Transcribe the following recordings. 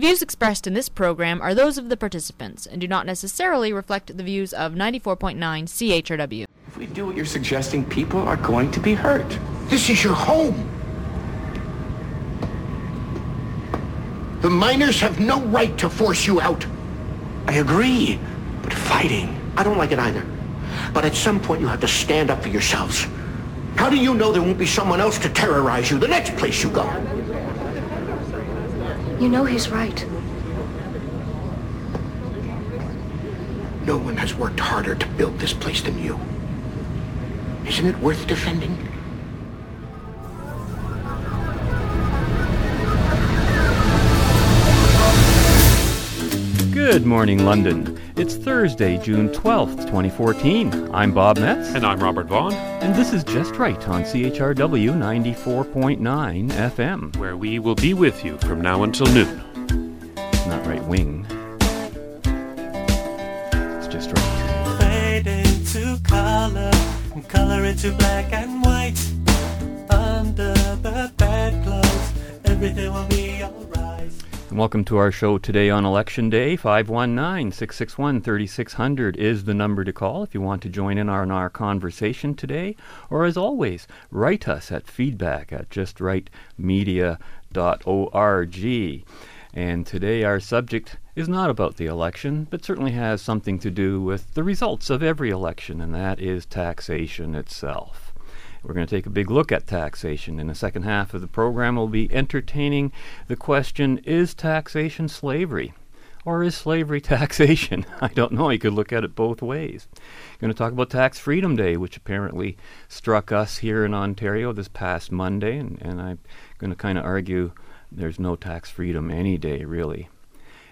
The views expressed in this program are those of the participants and do not necessarily reflect the views of 94.9 CHRW. If we do what you're suggesting, people are going to be hurt. This is your home. The miners have no right to force you out. I agree, but fighting. I don't like it either. But at some point you have to stand up for yourselves. How do you know there won't be someone else to terrorize you the next place you go? You know he's right. No one has worked harder to build this place than you. Isn't it worth defending? Good morning, London. It's Thursday, June 12th, 2014. I'm Bob Metz. And I'm Robert Vaughn. And this is Just Right on CHRW 94.9 FM. Where we will be with you from now until noon. It's not right wing. It's just right. Fade into color, and color into black and white. Under the bedclothes, everything will be alright. Welcome to our show today on Election Day. 519 661 3600 is the number to call if you want to join in on our conversation today. Or as always, write us at feedback at justrightmedia.org. And today our subject is not about the election, but certainly has something to do with the results of every election, and that is taxation itself. We're going to take a big look at taxation. In the second half of the program, we'll be entertaining the question Is taxation slavery? Or is slavery taxation? I don't know. You could look at it both ways. Going to talk about Tax Freedom Day, which apparently struck us here in Ontario this past Monday, and, and I'm going to kind of argue there's no tax freedom any day, really.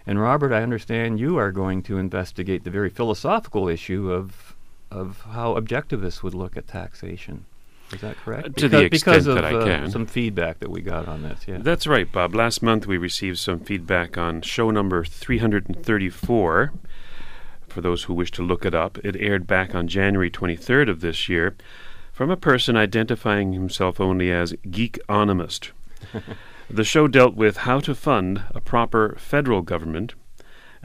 And Robert, I understand you are going to investigate the very philosophical issue of of how objectivists would look at taxation. Is that correct? Uh, to the extent because of, that I uh, can. some feedback that we got on this. Yeah. That's right, Bob. Last month we received some feedback on show number 334. For those who wish to look it up, it aired back on January 23rd of this year from a person identifying himself only as Geekonomist. the show dealt with how to fund a proper federal government,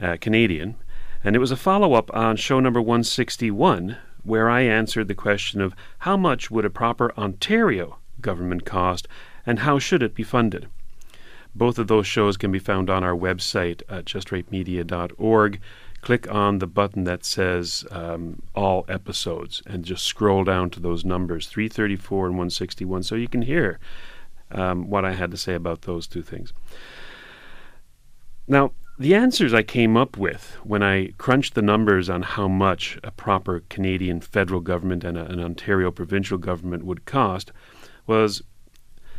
uh, Canadian, and it was a follow up on show number 161, where I answered the question of how much would a proper Ontario government cost and how should it be funded. Both of those shows can be found on our website at justrightmedia.org. Click on the button that says um, all episodes and just scroll down to those numbers 334 and 161 so you can hear um, what I had to say about those two things. Now, the answers I came up with when I crunched the numbers on how much a proper Canadian federal government and a, an Ontario provincial government would cost was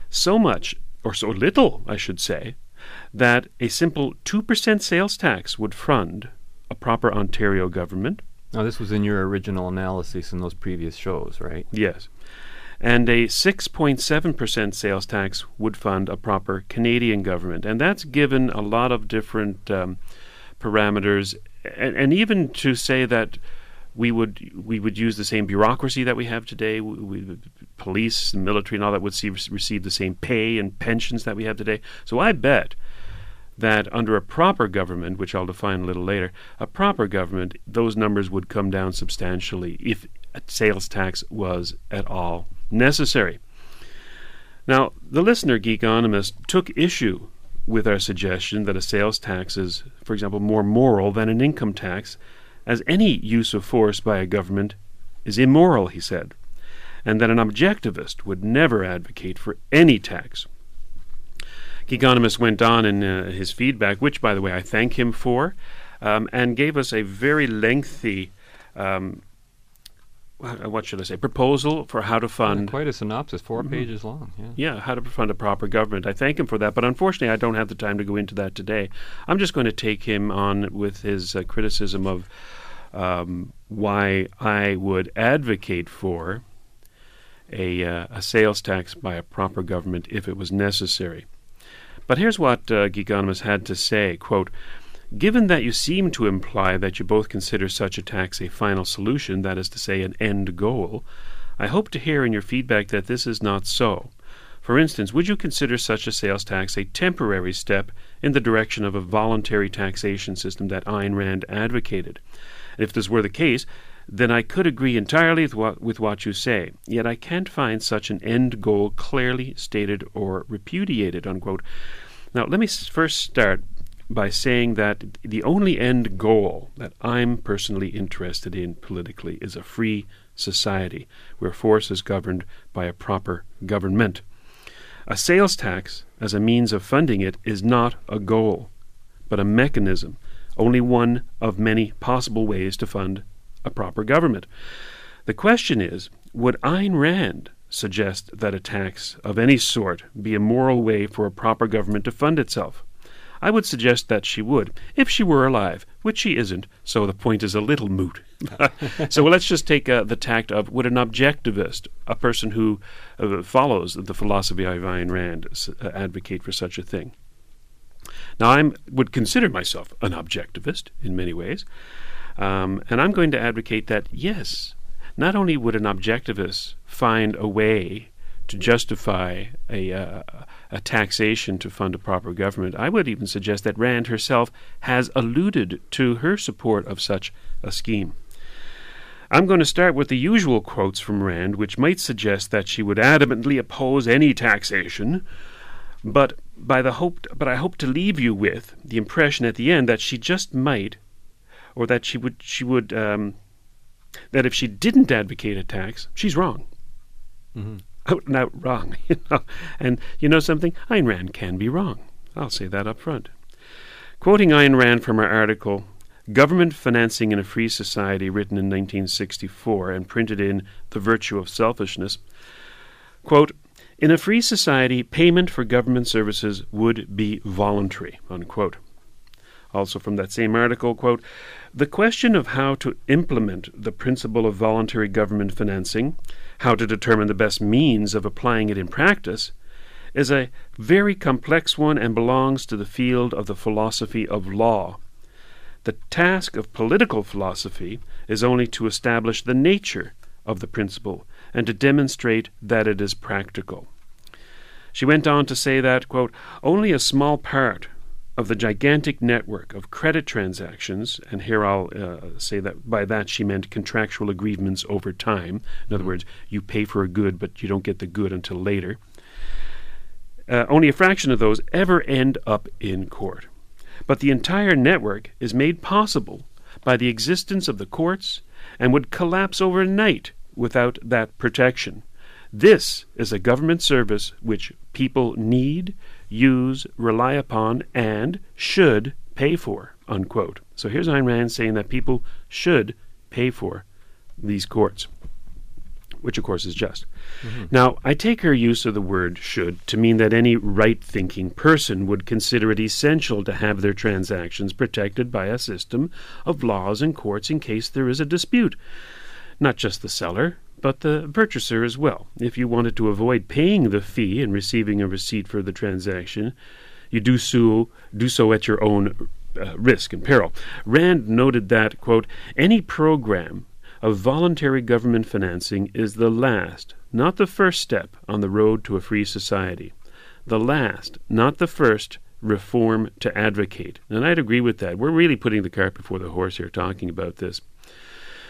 so much, or so little, I should say, that a simple 2% sales tax would fund a proper Ontario government. Now, this was in your original analysis in those previous shows, right? Yes. And a 6.7% sales tax would fund a proper Canadian government. And that's given a lot of different um, parameters. And, and even to say that we would we would use the same bureaucracy that we have today. We, we, police and military and all that would see, receive the same pay and pensions that we have today. So I bet that under a proper government, which I'll define a little later, a proper government, those numbers would come down substantially if sales tax was at all necessary. Now, the listener, Geekonomist, took issue with our suggestion that a sales tax is, for example, more moral than an income tax, as any use of force by a government is immoral, he said, and that an objectivist would never advocate for any tax. Geekonomist went on in uh, his feedback, which, by the way, I thank him for, um, and gave us a very lengthy um, what should I say, proposal for how to fund. Yeah, quite a synopsis, 4 Mhm. pages long. Yeah. Yeah, how to fund a proper government. I thank him for that, but unfortunately, I don't have the time to go into that today. I'm just going to take him on with his uh, criticism of um, why I would advocate for a, uh, a sales tax by a proper government if it was necessary. But here's what uh, Geekonomist had to say, quote, Given that you seem to imply that you both consider such a tax a final solution, that is to say, an end goal, I hope to hear in your feedback that this is not so. For instance, would you consider such a sales tax a temporary step in the direction of a voluntary taxation system that Ayn Rand advocated? If this were the case, then I could agree entirely with what, with what you say. Yet I can't find such an end goal clearly stated or repudiated. Unquote. Now, let me first start by saying that the only end goal that I'm personally interested in politically is a free society where force is governed by a proper government. A sales tax, as a means of funding it, is not a goal, but a mechanism, only one of many possible ways to fund a proper government. The question is would Ayn Rand suggest that a tax of any sort be a moral way for a proper government to fund itself? I would suggest that she would, if she were alive, which she isn't, so the point is a little moot. so let's just take uh, the tact of would an objectivist, a person who uh, follows the philosophy of Ayn Rand, uh, advocate for such a thing? Now, I would consider myself an objectivist in many ways, um, and I'm going to advocate that yes, not only would an objectivist find a way to justify a, uh, a taxation to fund a proper government, I would even suggest that Rand herself has alluded to her support of such a scheme. I'm going to start with the usual quotes from Rand, which might suggest that she would adamantly oppose any taxation, but by the hope, but I hope to leave you with the impression at the end that she just might, or that she would, she would, um, that if she didn't advocate a tax, she's wrong. Out and out wrong, you know. And you know something? Ayn Rand can be wrong. I'll say that up front. Quoting Ayn Rand from her article, Government Financing in a Free Society, written in 1964 and printed in The Virtue of Selfishness, quote, in a free society, payment for government services would be voluntary, unquote. Also from that same article, quote, the question of how to implement the principle of voluntary government financing, how to determine the best means of applying it in practice, is a very complex one and belongs to the field of the philosophy of law. The task of political philosophy is only to establish the nature of the principle and to demonstrate that it is practical. She went on to say that, quote, only a small part of the gigantic network of credit transactions, and here I'll uh, say that by that she meant contractual agreements over time. In other words, you pay for a good, but you don't get the good until later. Uh, only a fraction of those ever end up in court. But the entire network is made possible by the existence of the courts and would collapse overnight without that protection. This is a government service which people need, use, rely upon, and should pay for. Unquote. So here's Ayn Rand saying that people should pay for these courts, which of course is just. Mm-hmm. Now, I take her use of the word should to mean that any right thinking person would consider it essential to have their transactions protected by a system of laws and courts in case there is a dispute. Not just the seller, but the purchaser as well. If you wanted to avoid paying the fee and receiving a receipt for the transaction, you do so, do so at your own uh, risk and peril. Rand noted that, quote, any program of voluntary government financing is the last, not the first step on the road to a free society. The last, not the first, reform to advocate. And I'd agree with that. We're really putting the cart before the horse here talking about this.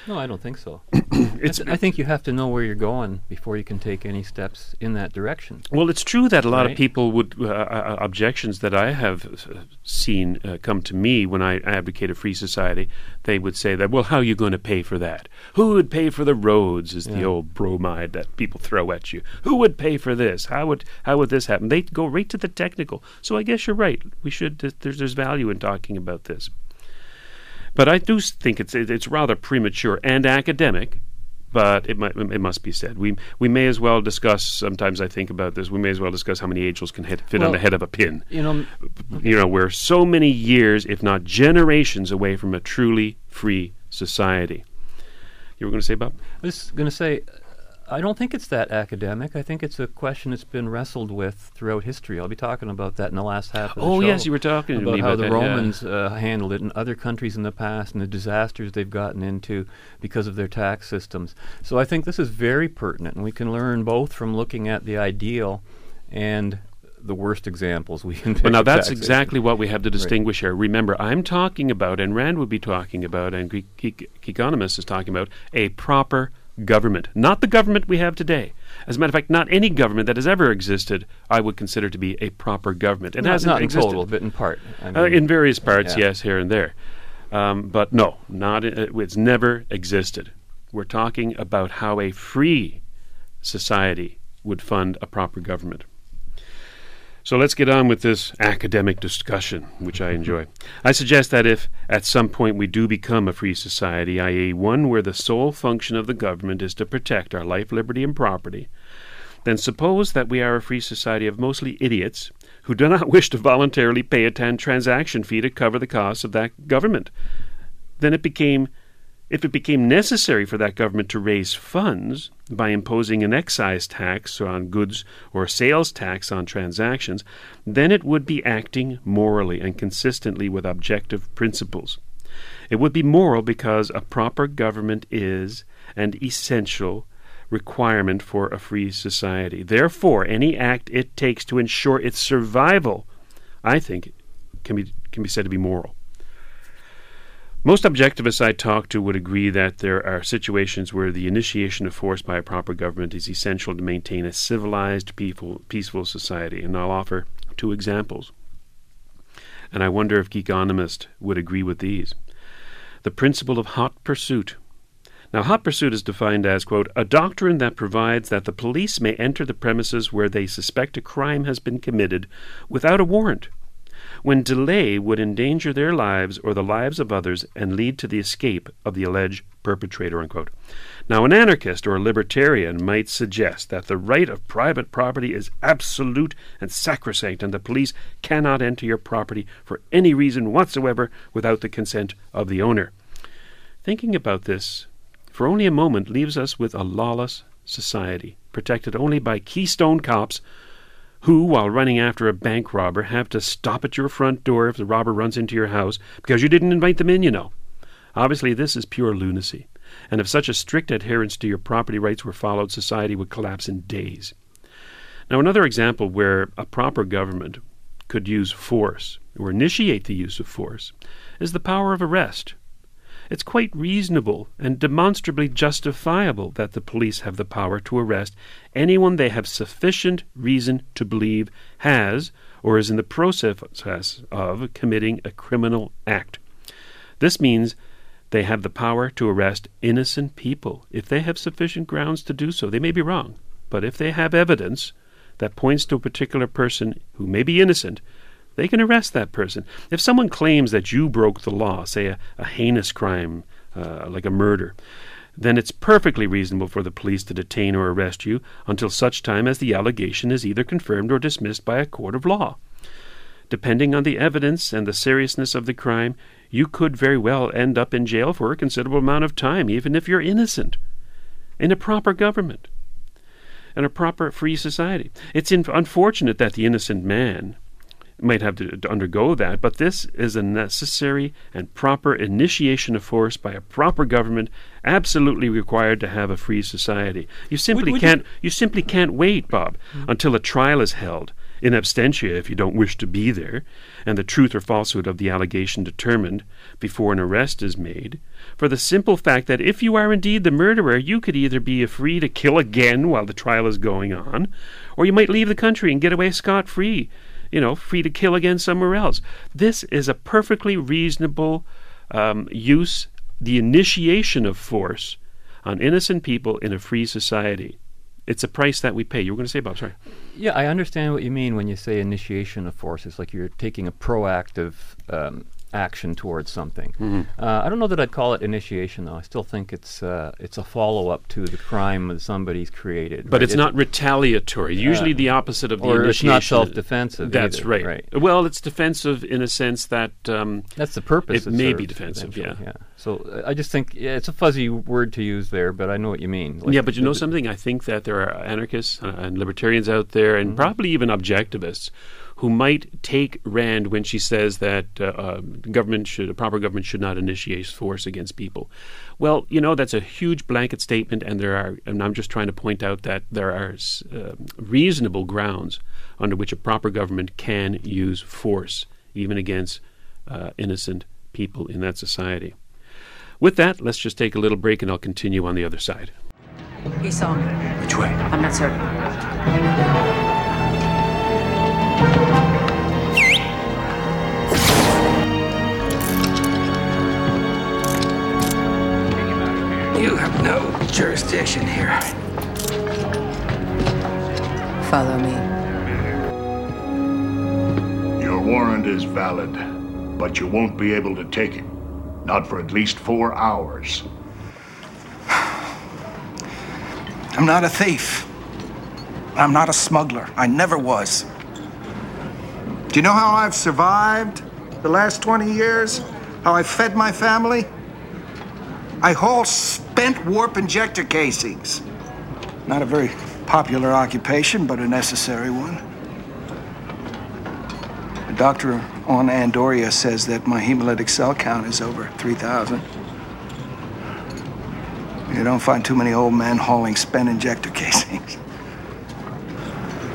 No, I don't think so. It's, I, th- I think you have to know where you're going before you can take any steps in that direction. Well, it's true that a lot of people would uh, uh, objections that I have uh, seen uh, come to me when I advocate a free society. They would say that, well, how are you going to pay for that? Who would pay for the roads? Is the old bromide that people throw at you? Who would pay for this? How would how would this happen? They go right to the technical. So I guess you're right. We should. th- There's there's value in talking about this. But I do think it's it's rather premature and academic. But it might it must be said. We we may as well discuss. Sometimes I think about this. We may as well discuss how many angels can hit, fit on the head of a pin. You know, You know, we're so many years, if not generations, away from a truly free society. You were going to say, Bob? I was going to say, I don't think it's that academic. I think it's a question that's been wrestled with throughout history. I'll be talking about that in the last half of the Oh, show. yes, you were talking about how about the that, yeah. Romans uh, handled it in other countries in the past and the disasters they've gotten into because of their tax systems. So I think this is very pertinent, and we can learn both from looking at the ideal and the worst examples we can. Well, now that's taxation. exactly what we have to distinguish here. Remember, I'm talking about, and Rand would be talking about, and Geek, Geek, Geekonomist is talking about a proper government, not the government we have today. As a matter of fact, not any government that has ever existed, I would consider to be a proper government. It Not, hasn't not in existed. total, but in part. I Uh, in various parts, yeah. yes, here and there. Um, but no, not uh, it's never existed. We're talking about how a free society would fund a proper government. So let's get on with this academic discussion, which I enjoy. I suggest that if at some point we do become a free society, i.e., one where the sole function of the government is to protect our life, liberty, and property, then suppose that we are a free society of mostly idiots who do not wish to voluntarily pay a transaction fee to cover the costs of that government. Then it became if it became necessary for that government to raise funds by imposing an excise tax on goods or a sales tax on transactions, then it would be acting morally and consistently with objective principles. It would be moral because a proper government is an essential requirement for a free society. Therefore, any act it takes to ensure its survival, I think, can be can be said to be moral. Most objectivists I talk to would agree that there are situations where the initiation of force by a proper government is essential to maintain a civilized, peaceful, peaceful society. And I'll offer two examples. And I wonder if Geekonomist would agree with these. The principle of hot pursuit. Now, hot pursuit is defined as, quote, a doctrine that provides that the police may enter the premises where they suspect a crime has been committed without a warrant when delay would endanger their lives or the lives of others and lead to the escape of the alleged perpetrator. Unquote. Now, an anarchist or a libertarian might suggest that the right of private property is absolute and sacrosanct, and the police cannot enter your property for any reason whatsoever without the consent of the owner. Thinking about this for only a moment leaves us with a lawless society, protected only by keystone cops who, while running after a bank robber, have to stop at your front door if the robber runs into your house because you didn't invite them in, you know. Obviously, this is pure lunacy, and if such a strict adherence to your property rights were followed, society would collapse in days. Now, another example where a proper government could use force or initiate the use of force is the power of arrest. It's quite reasonable and demonstrably justifiable that the police have the power to arrest anyone they have sufficient reason to believe has or is in the process of committing a criminal act. This means they have the power to arrest innocent people if they have sufficient grounds to do so. They may be wrong, but if they have evidence that points to a particular person who may be innocent, they can arrest that person. If someone claims that you broke the law, say a, a heinous crime uh, like a murder, then it's perfectly reasonable for the police to detain or arrest you until such time as the allegation is either confirmed or dismissed by a court of law. Depending on the evidence and the seriousness of the crime, you could very well end up in jail for a considerable amount of time, even if you're innocent, in a proper government, in a proper free society. It's unfortunate that the innocent man might have to, to undergo that, but this is a necessary and proper initiation of force by a proper government, absolutely required to have a free society. You simply would you- can't. You, simply can't wait, Bob, mm-hmm. until a trial is held in absentia if you don't wish to be there, and the truth or falsehood of the allegation determined before an arrest is made. For the simple fact that if you are indeed the murderer, you could either be free to kill again while the trial is going on, or you might leave the country and get away scot free you know, free to kill again somewhere else. This is a perfectly reasonable um, use, the initiation of force on innocent people in a free society. It's a price that we pay. You were going to say, Bob, sorry. Yeah, I understand what you mean when you say initiation of force. It's like you're taking a proactive um, action towards something. Mm-hmm. Uh, I don't know that I'd call it initiation, though. I still think it's uh, it's a follow up to the crime that somebody's created. But right? it's not retaliatory. Usually the opposite of the or it's not self-defensive That's either, right. right. Well, it's defensive in a sense that um, That's the purpose. It may be defensive, eventually, yeah. So uh, I just think yeah, it's a fuzzy word to use there, but I know what you mean. Like yeah, but you know something? I think that there are anarchists uh, and libertarians out there, Mm-hmm. and probably even objectivists, who might take Rand when she says that uh, uh, government should, a proper government should not initiate force against people. Well, you know, that's a huge blanket statement, and there are, and I'm just trying to point out that there are uh, reasonable grounds under which a proper government can use force, even against uh, innocent people in that society. With that, let's just take a little break, and I'll continue on the other side. He saw me. Which way? I'm not certain. You have no jurisdiction here. Follow me. Your warrant is valid, but you won't be able to take it. Not for at least four hours. I'm not a thief. I'm not a smuggler. I never was. Do you know how I've survived the last 20 years? How I fed my family? I haul spent warp injector casings. Not a very popular occupation, but a necessary one. The doctor on Andoria says that my hemolytic cell count is over 3,000. You don't find too many old men hauling spent injector casings.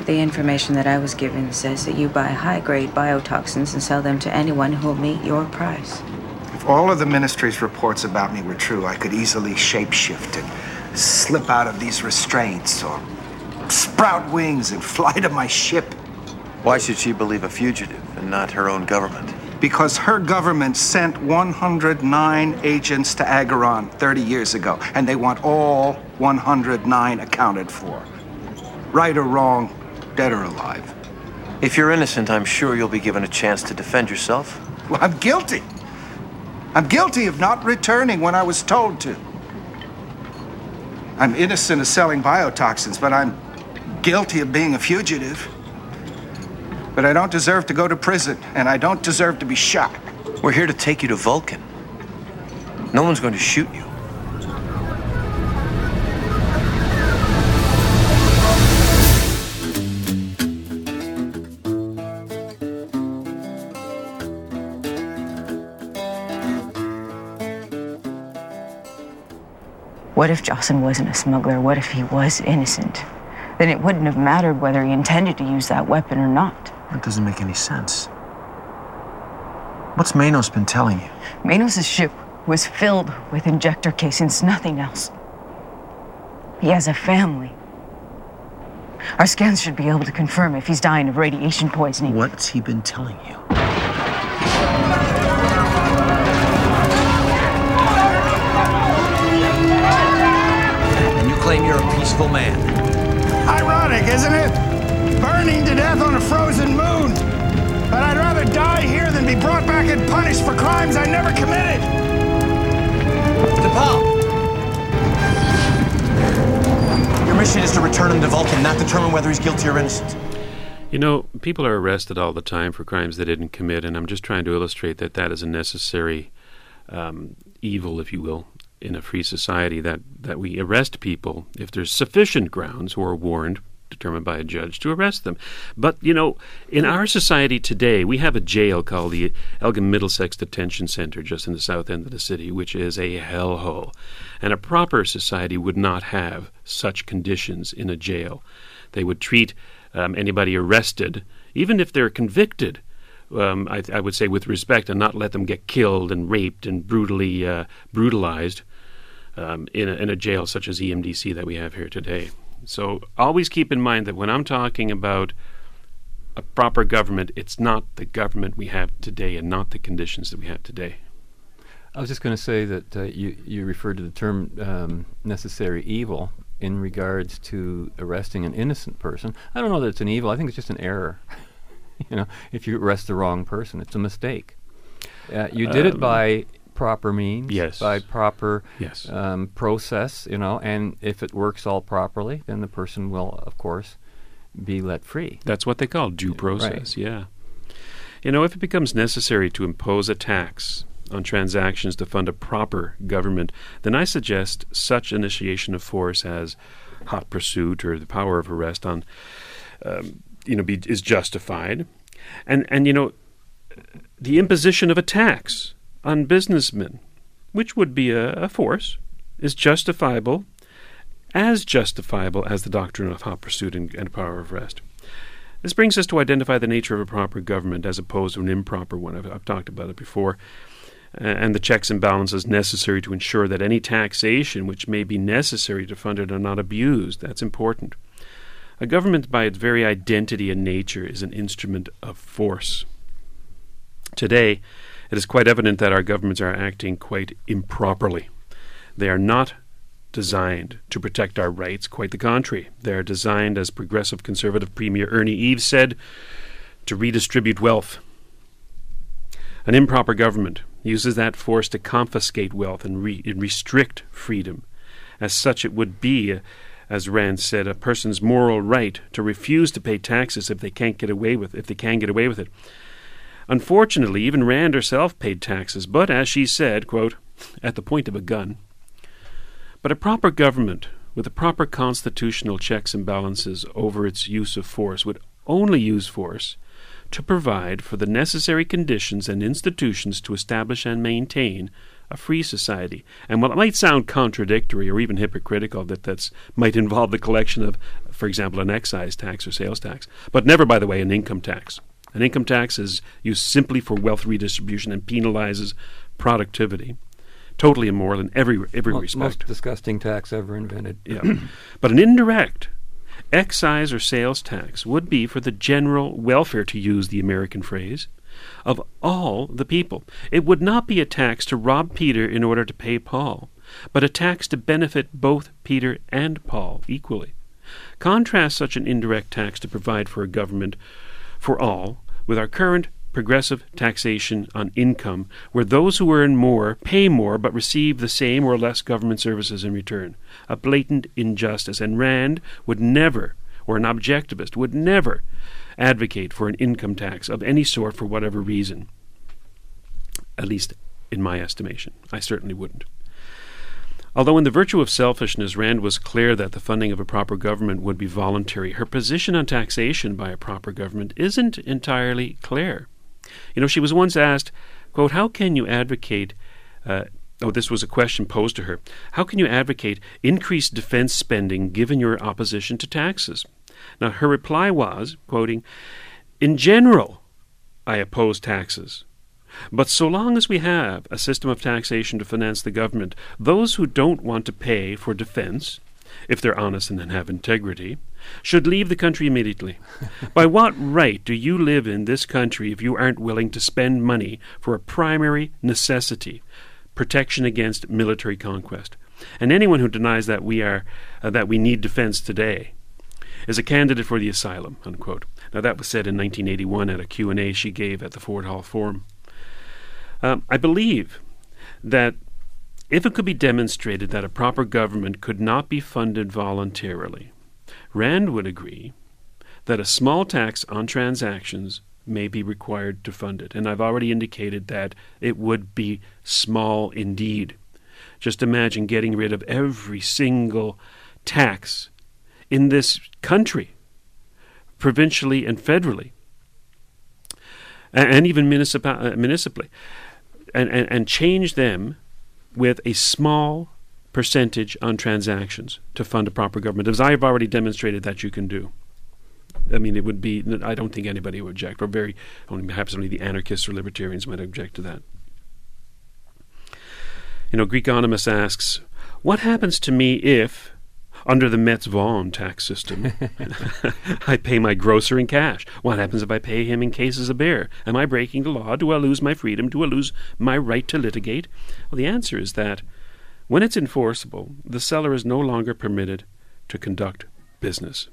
The information that I was given says that you buy high-grade biotoxins and sell them to anyone who will meet your price. If all of the ministry's reports about me were true, I could easily shapeshift and slip out of these restraints or sprout wings and fly to my ship. Why should she believe a fugitive and not her own government? Because her government sent 109 agents to Agaron 30 years ago, and they want all 109 accounted for. Right or wrong, dead or alive. If you're innocent, I'm sure you'll be given a chance to defend yourself. Well, I'm guilty. I'm guilty of not returning when I was told to. I'm innocent of selling biotoxins, but I'm guilty of being a fugitive. But I don't deserve to go to prison, and I don't deserve to be shot. We're here to take you to Vulcan. No one's going to shoot you. What if Jocelyn wasn't a smuggler? What if he was innocent? Then it wouldn't have mattered whether he intended to use that weapon or not. That doesn't make any sense. What's Manos been telling you? Manos' ship was filled with injector casings, nothing else. He has a family. Our scans should be able to confirm if he's dying of radiation poisoning. What's he been telling you? Claim you're a peaceful man. Ironic, isn't it? Burning to death on a frozen moon. But I'd rather die here than be brought back and punished for crimes I never committed. T'Pol! Your mission is to return him to Vulcan, not determine whether he's guilty or innocent. You know, people are arrested all the time for crimes they didn't commit, and I'm just trying to illustrate that that is a necessary um, evil, if you will, in a free society. That that we arrest people if there's sufficient grounds or warrant determined by a judge to arrest them. But you know, in our society today, we have a jail called the Elgin Middlesex Detention Center, just in the south end of the city, which is a hellhole, and a proper society would not have such conditions in a jail. They would treat um, anybody arrested, even if they're convicted, um, I, I, would say with respect, and not let them get killed and raped and brutally uh, brutalized um, in, a, in a jail such as EMDC that we have here today. So always keep in mind that when I'm talking about a proper government, it's not the government we have today and not the conditions that we have today. I was just going to say that uh, you you referred to the term um, necessary evil in regards to arresting an innocent person. I don't know that it's an evil. I think it's just an error. you know, if you arrest the wrong person, it's a mistake. Uh, you did Um, it by proper means, yes. by proper Yes. um, process, you know, and if it works all properly, then the person will, of course, be let free. That's what they call due process, yeah. You know, if it becomes necessary to impose a tax on transactions to fund a proper government, then I suggest such initiation of force as hot pursuit or the power of arrest on, um, you know, be, is justified. And and you know, the imposition of a tax on businessmen, which would be a, a force, is justifiable, as justifiable as the doctrine of hot pursuit and, and power of rest. This brings us to identify the nature of a proper government as opposed to an improper one. I've, I've talked about it before. And the checks and balances necessary to ensure that any taxation which may be necessary to fund it are not abused. That's important. A government, by its very identity and nature, is an instrument of force. Today, it is quite evident that our governments are acting quite improperly. They are not designed to protect our rights, quite the contrary. They are designed, as progressive conservative Premier Ernie Eves said, to redistribute wealth. An improper government uses that force to confiscate wealth and, re- and restrict freedom. As such, it would be, as Rand said, a person's moral right to refuse to pay taxes if they can't get away with if they can get away with it. Unfortunately, even Rand herself paid taxes, but as she said, quote, at the point of a gun. But a proper government, with the proper constitutional checks and balances over its use of force, would only use force to provide for the necessary conditions and institutions to establish and maintain a free society. And while it might sound contradictory or even hypocritical that that might involve the collection of, for example, an excise tax or sales tax, but never, by the way, an income tax. An income tax is used simply for wealth redistribution and penalizes productivity. Totally immoral in every every Most, respect. most disgusting tax ever invented. Yeah. but an indirect excise or sales tax would be for the general welfare, to use the American phrase, of all the people. It would not be a tax to rob Peter in order to pay Paul, but a tax to benefit both Peter and Paul equally. Contrast such an indirect tax to provide for a government for all with our current progressive taxation on income, where those who earn more pay more but receive the same or less government services in return. A blatant injustice. And Rand would never, or an objectivist would never, advocate for an income tax of any sort for whatever reason. At least in my estimation. I certainly wouldn't. Although, in the virtue of selfishness, Rand was clear that the funding of a proper government would be voluntary, her position on taxation by a proper government isn't entirely clear. You know, she was once asked, quote, How can you advocate? Uh, oh, this was a question posed to her. How can you advocate increased defense spending given your opposition to taxes? Now, her reply was, quoting, In general, I oppose taxes. But so long as we have a system of taxation to finance the government, those who don't want to pay for defense, if they're honest and have integrity, should leave the country immediately. By what right do you live in this country if you aren't willing to spend money for a primary necessity, protection against military conquest? And anyone who denies that we are uh, that we need defense today is a candidate for the asylum. Unquote. Now that was said in 1981 at a Q&A she gave at the Ford Hall Forum. Um, I believe that if it could be demonstrated that a proper government could not be funded voluntarily, Rand would agree that a small tax on transactions may be required to fund it. And I've already indicated that it would be small indeed. Just imagine getting rid of every single tax in this country, provincially and federally, and, even uh, municipally, and, and, and change them with a small percentage on transactions to fund a proper government, as I have already demonstrated that you can do. I mean, it would be, I don't think anybody would object, or very, only perhaps only the anarchists or libertarians might object to that. You know, Geekonomists asks, what happens to me if, under the Metz Vaughan tax system, I pay my grocer in cash? What happens if I pay him in cases of beer? Am I breaking the law? Do I lose my freedom? Do I lose my right to litigate? Well, the answer is that when it's enforceable, the seller is no longer permitted to conduct business.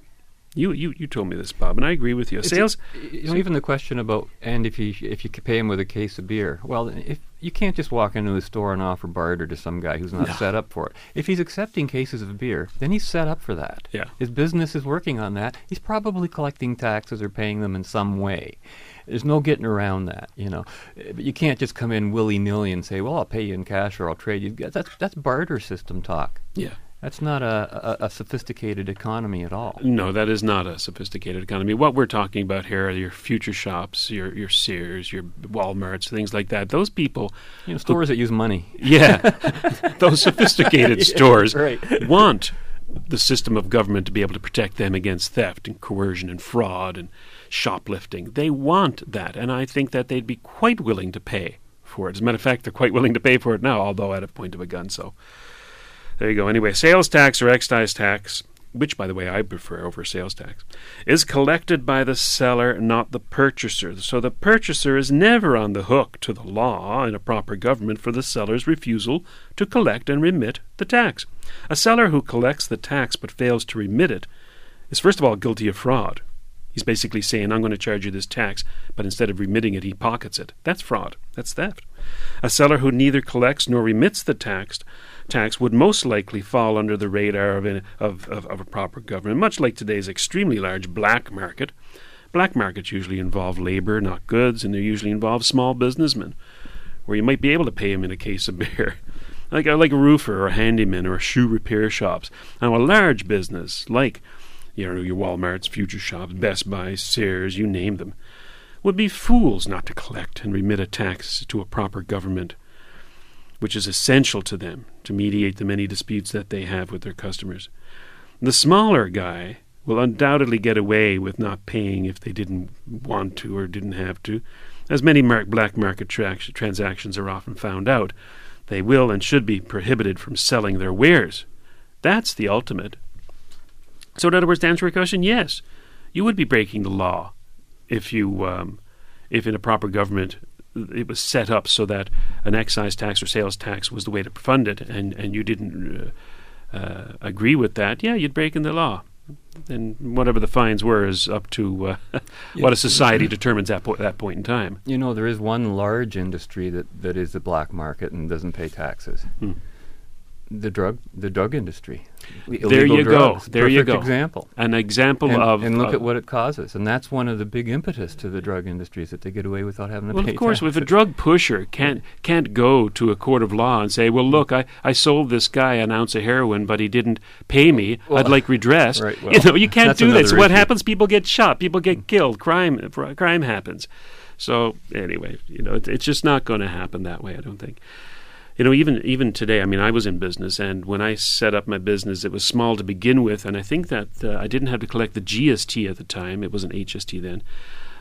You, you, you told me this, Bob, and I agree with you. It's Sales, a- you know, even the question about and if you if you could pay him with a case of beer. Well, if you can't just walk into a store and offer barter to some guy who's not No. set up for it. If he's accepting cases of beer, then he's set up for that. Yeah. His business is working on that. He's probably collecting taxes or paying them in some way. There's no getting around that, you know. But you can't just come in willy nilly and say, "Well, I'll pay you in cash or I'll trade you." That's that's barter system talk. Yeah. That's not a, a, a sophisticated economy at all. No, that is not a sophisticated economy. What we're talking about here are your future shops, your your Sears, your Walmarts, things like that. Those people, you know, stores who, that use money. Yeah, those sophisticated stores right. want the system of government to be able to protect them against theft and coercion and fraud and shoplifting. They want that, and I think that they'd be quite willing to pay for it. As a matter of fact, they're quite willing to pay for it now, although at a point of a gun. So there you go. Anyway, sales tax or excise tax, which, by the way, I prefer over sales tax, is collected by the seller, not the purchaser. So the purchaser is never on the hook to the law in a proper government for the seller's refusal to collect and remit the tax. A seller who collects the tax but fails to remit it is, first of all, guilty of fraud. He's basically saying, I'm going to charge you this tax, but instead of remitting it, he pockets it. That's fraud. That's theft. A seller who neither collects nor remits the tax tax would most likely fall under the radar of, a, of, of, of a proper government, much like today's extremely large black market. Black markets usually involve labor, not goods, and they usually involve small businessmen, where you might be able to pay them in a case of beer. like, like a roofer or a handyman or a shoe repair shops. Now, a large business like you know, your Walmarts, Future Shops, Best Buy, Sears, you name them, would be fools not to collect and remit a tax to a proper government which is essential to them to mediate the many disputes that they have with their customers. The smaller guy will undoubtedly get away with not paying if they didn't want to or didn't have to. As many black market tra- transactions are often found out, they will and should be prohibited from selling their wares. That's the ultimate. So, in other words, to answer your question, yes, you would be breaking the law if you, um, if in a proper government it was set up so that an excise tax or sales tax was the way to fund it, and and you didn't uh, uh, agree with that, yeah, you'd break in the law. And whatever the fines were is up to uh, what a society determines at po- that point in time. You know, there is one large industry that, that is the black market and doesn't pay taxes. Hmm the drug the drug industry. There you drugs. go. There you go. Example. An example and, of and look uh, at what it causes, and that's one of the big impetus to the drug industry is that they get away without having to well, pay. Well, of course, taxes. if a drug pusher can't can't go to a court of law and say, "Well, look, I, I sold this guy an ounce of heroin, but he didn't pay me. Well, I'd like redress." Right, well, you know, you can't do that. So what happens? People get shot. People get killed. Crime crime happens. So anyway, you know, it, it's just not going to happen that way. I don't think you know, even even today, I mean, I was in business, and when I set up my business, it was small to begin with, and I think that uh, I didn't have to collect the GST at the time; it was an HST then.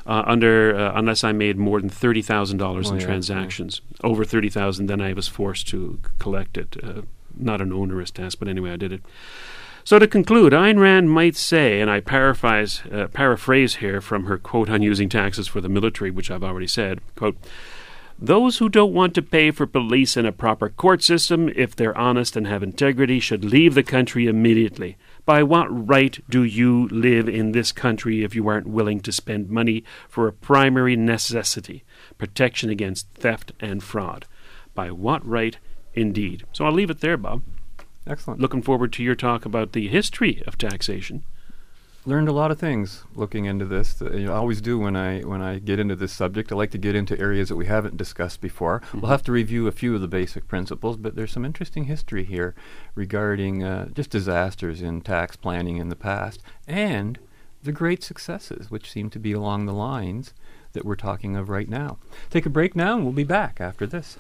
Uh, under uh, unless I made more than thirty thousand oh, dollars in yeah, transactions, yeah. over thirty thousand, then I was forced to collect it. Uh, not an onerous task, but anyway, I did it. So to conclude, Ayn Rand might say, and I paraphrase, uh, paraphrase here from her quote on using taxes for the military, which I've already said, quote, those who don't want to pay for police and a proper court system, if they're honest and have integrity, should leave the country immediately. By what right do you live in this country if you aren't willing to spend money for a primary necessity, protection against theft and fraud? By what right, indeed? So I'll leave it there, Bob. Excellent. Looking forward to your talk about the history of taxation learned a lot of things looking into this. Uh, you know, I always do when I when I get into this subject. I like to get into areas that we haven't discussed before. Mm-hmm. We'll have to review a few of the basic principles, but there's some interesting history here regarding uh, just disasters in tax planning in the past and the great successes, which seem to be along the lines that we're talking of right now. Take a break now, and we'll be back after this.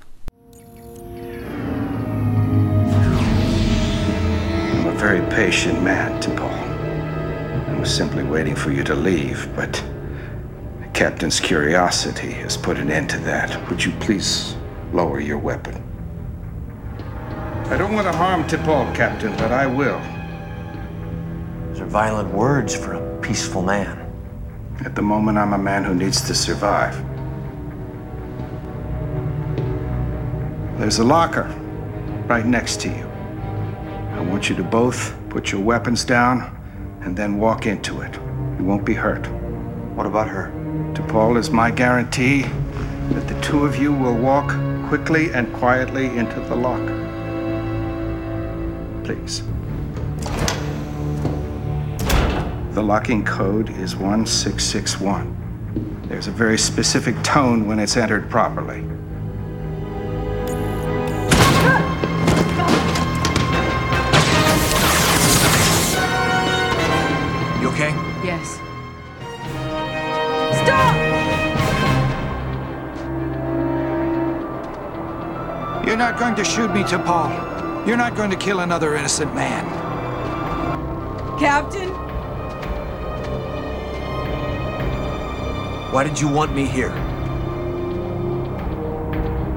I'm a very patient man, Paul. I was simply waiting for you to leave, but the captain's curiosity has put an end to that. Would you please lower your weapon? I don't want to harm T'Pol, Captain, but I will. Those are violent words for a peaceful man. At the moment, I'm a man who needs to survive. There's a locker right next to you. I want you to both put your weapons down and then walk into it. You won't be hurt. What about her? T'Pol is my guarantee that the two of you will walk quickly and quietly into the locker. Please. The locking code is 1661. There's a very specific tone when it's entered properly. Not going to shoot me, T'Pol. You're not going to kill another innocent man. Captain? Why did you want me here?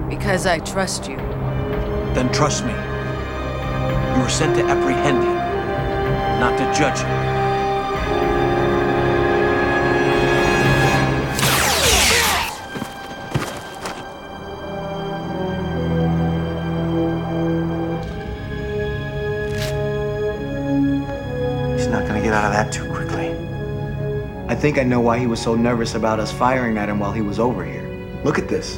Because I trust you. Then trust me. You were sent to apprehend him, not to judge him. Think I know why he was so nervous about us firing at him while he was over here. Look at this.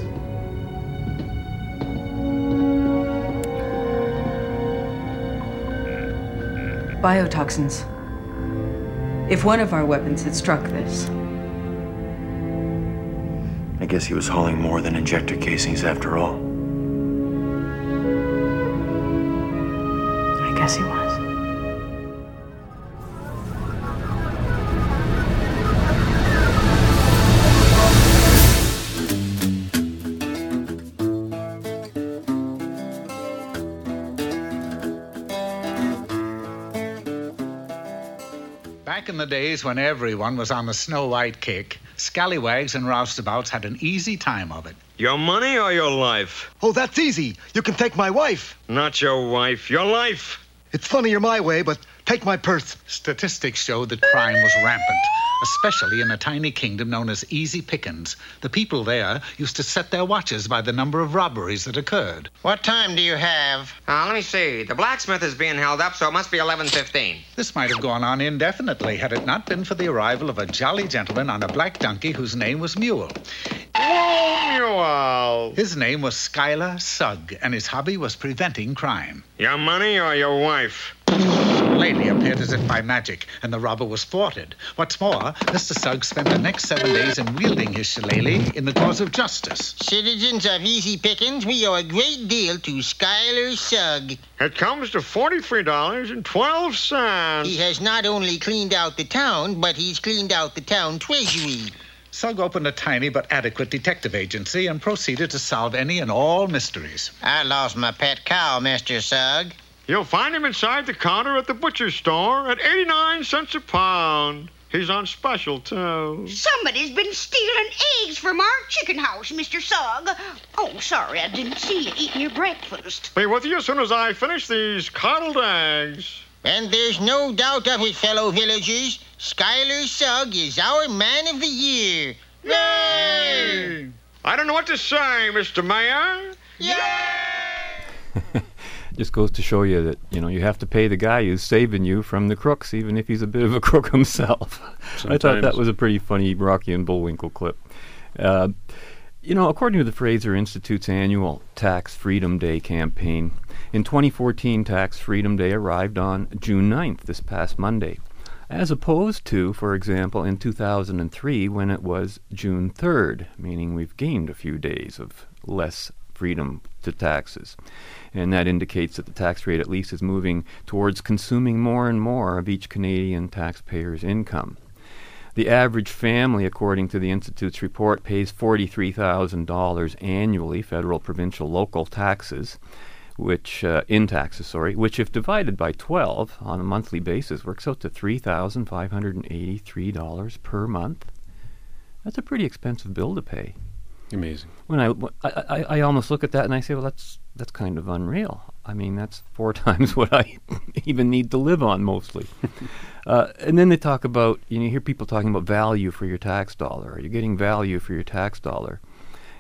Biotoxins. If one of our weapons had struck this, I guess he was hauling more than injector casings after all. I guess he was. The days when everyone was on the Snow White kick, scallywags and roustabouts had an easy time of it. Your money or your life? Oh, that's easy. You can take my wife. Not your wife, your life. It's funnier my way, but take my purse. Statistics showed that crime was rampant, especially in a tiny kingdom known as Easy Pickens. The people there used to set their watches by the number of robberies that occurred. What time do you have? Uh, let me see. The blacksmith is being held up, so it must be 11.15. This might have gone on indefinitely had it not been for the arrival of a jolly gentleman on a black donkey whose name was Mule. Whoa, His name was Skylar Sugg, and his hobby was preventing crime. Your money or your wife? A appeared as if by magic, and the robber was thwarted. What's more, Mr. Sugg spent the next seven days in wielding his shillelagh in the cause of justice. Citizens of Easy Pickens, we owe a great deal to Skylar Sugg. It comes to $43.12. He has not only cleaned out the town, but he's cleaned out the town treasury. Sugg opened a tiny but adequate detective agency and proceeded to solve any and all mysteries. I lost my pet cow, Mr. Sugg. You'll find him inside the counter at the butcher store at 89 cents a pound. He's on special, too. Somebody's been stealing eggs from our chicken house, Mr. Sugg. Oh, sorry, I didn't see you eating your breakfast. Be with you as soon as I finish these coddled eggs. And there's no doubt of it, fellow villagers. Skylar Sugg is our man of the year. Yay! I don't know what to say, Mr. Mayor. Just goes to show you that you know you have to pay the guy who's saving you from the crooks, even if he's a bit of a crook himself. I thought that was a pretty funny Rocky and Bullwinkle clip. Uh, you know, according to the Fraser Institute's annual Tax Freedom Day campaign, in 2014, Tax Freedom Day arrived on June 9th, this past Monday, as opposed to, for example, in 2003 when it was June 3rd, meaning we've gained a few days of less freedom to taxes. And that indicates that the tax rate at least is moving towards consuming more and more of each Canadian taxpayer's income. The average family, according to the Institute's report, pays $43,000 annually, federal, provincial, local taxes, which, uh, in taxes, sorry, which if divided by 12 on a monthly basis works out to $3,583 per month. That's a pretty expensive bill to pay. Amazing. When I, I, I, I almost look at that and I say, well, that's that's kind of unreal. I mean, that's four times what I even need to live on mostly. uh, and then they talk about, you know, you hear people talking about value for your tax dollar. Are you getting value for your tax dollar?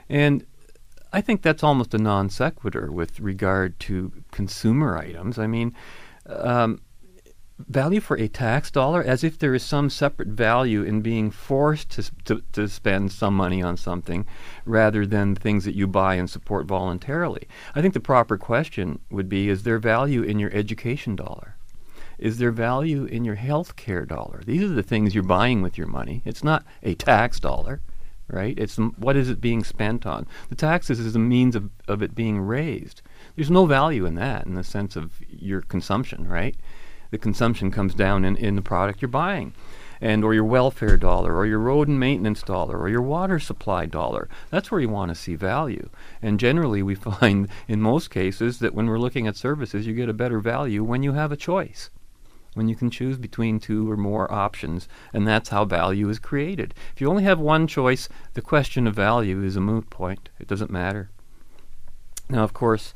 And I think that's almost a non sequitur with regard to consumer items. I mean, um, value for a tax dollar as if there is some separate value in being forced to, to, to spend some money on something rather than things that you buy and support voluntarily. I think the proper question would be is there value in your education dollar? Is there value in your health care dollar? These are the things you're buying with your money. It's not a tax dollar, right? It's what is it being spent on? The taxes is a means of, of it being raised. There's no value in that in the sense of your consumption, right? The consumption comes down in, in the product you're buying. and or your welfare dollar or your road and maintenance dollar or your water supply dollar. That's where you want to see value. And generally we find in most cases that when we're looking at services you get a better value when you have a choice. When you can choose between two or more options, and that's how value is created. If you only have one choice, the question of value is a moot point. It doesn't matter. Now, of course,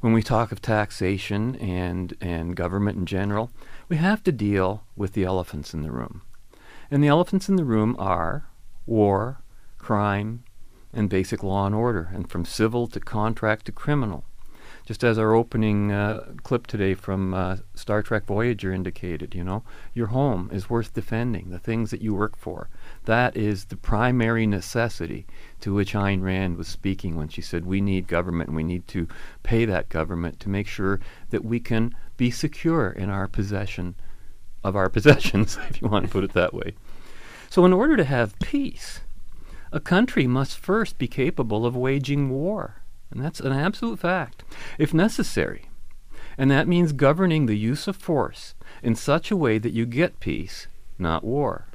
when we talk of taxation and, and government in general, we have to deal with the elephants in the room. And the elephants in the room are war, crime, and basic law and order, and from civil to contract to criminal. Just as our opening uh, clip today from uh, Star Trek Voyager indicated, you know, your home is worth defending, the things that you work for. That is the primary necessity to which Ayn Rand was speaking when she said we need government and we need to pay that government to make sure that we can be secure in our possession of our possessions, if you want to put it that way. So, in order to have peace, a country must first be capable of waging war. And that's an absolute fact, if necessary. And that means governing the use of force in such a way that you get peace, not war.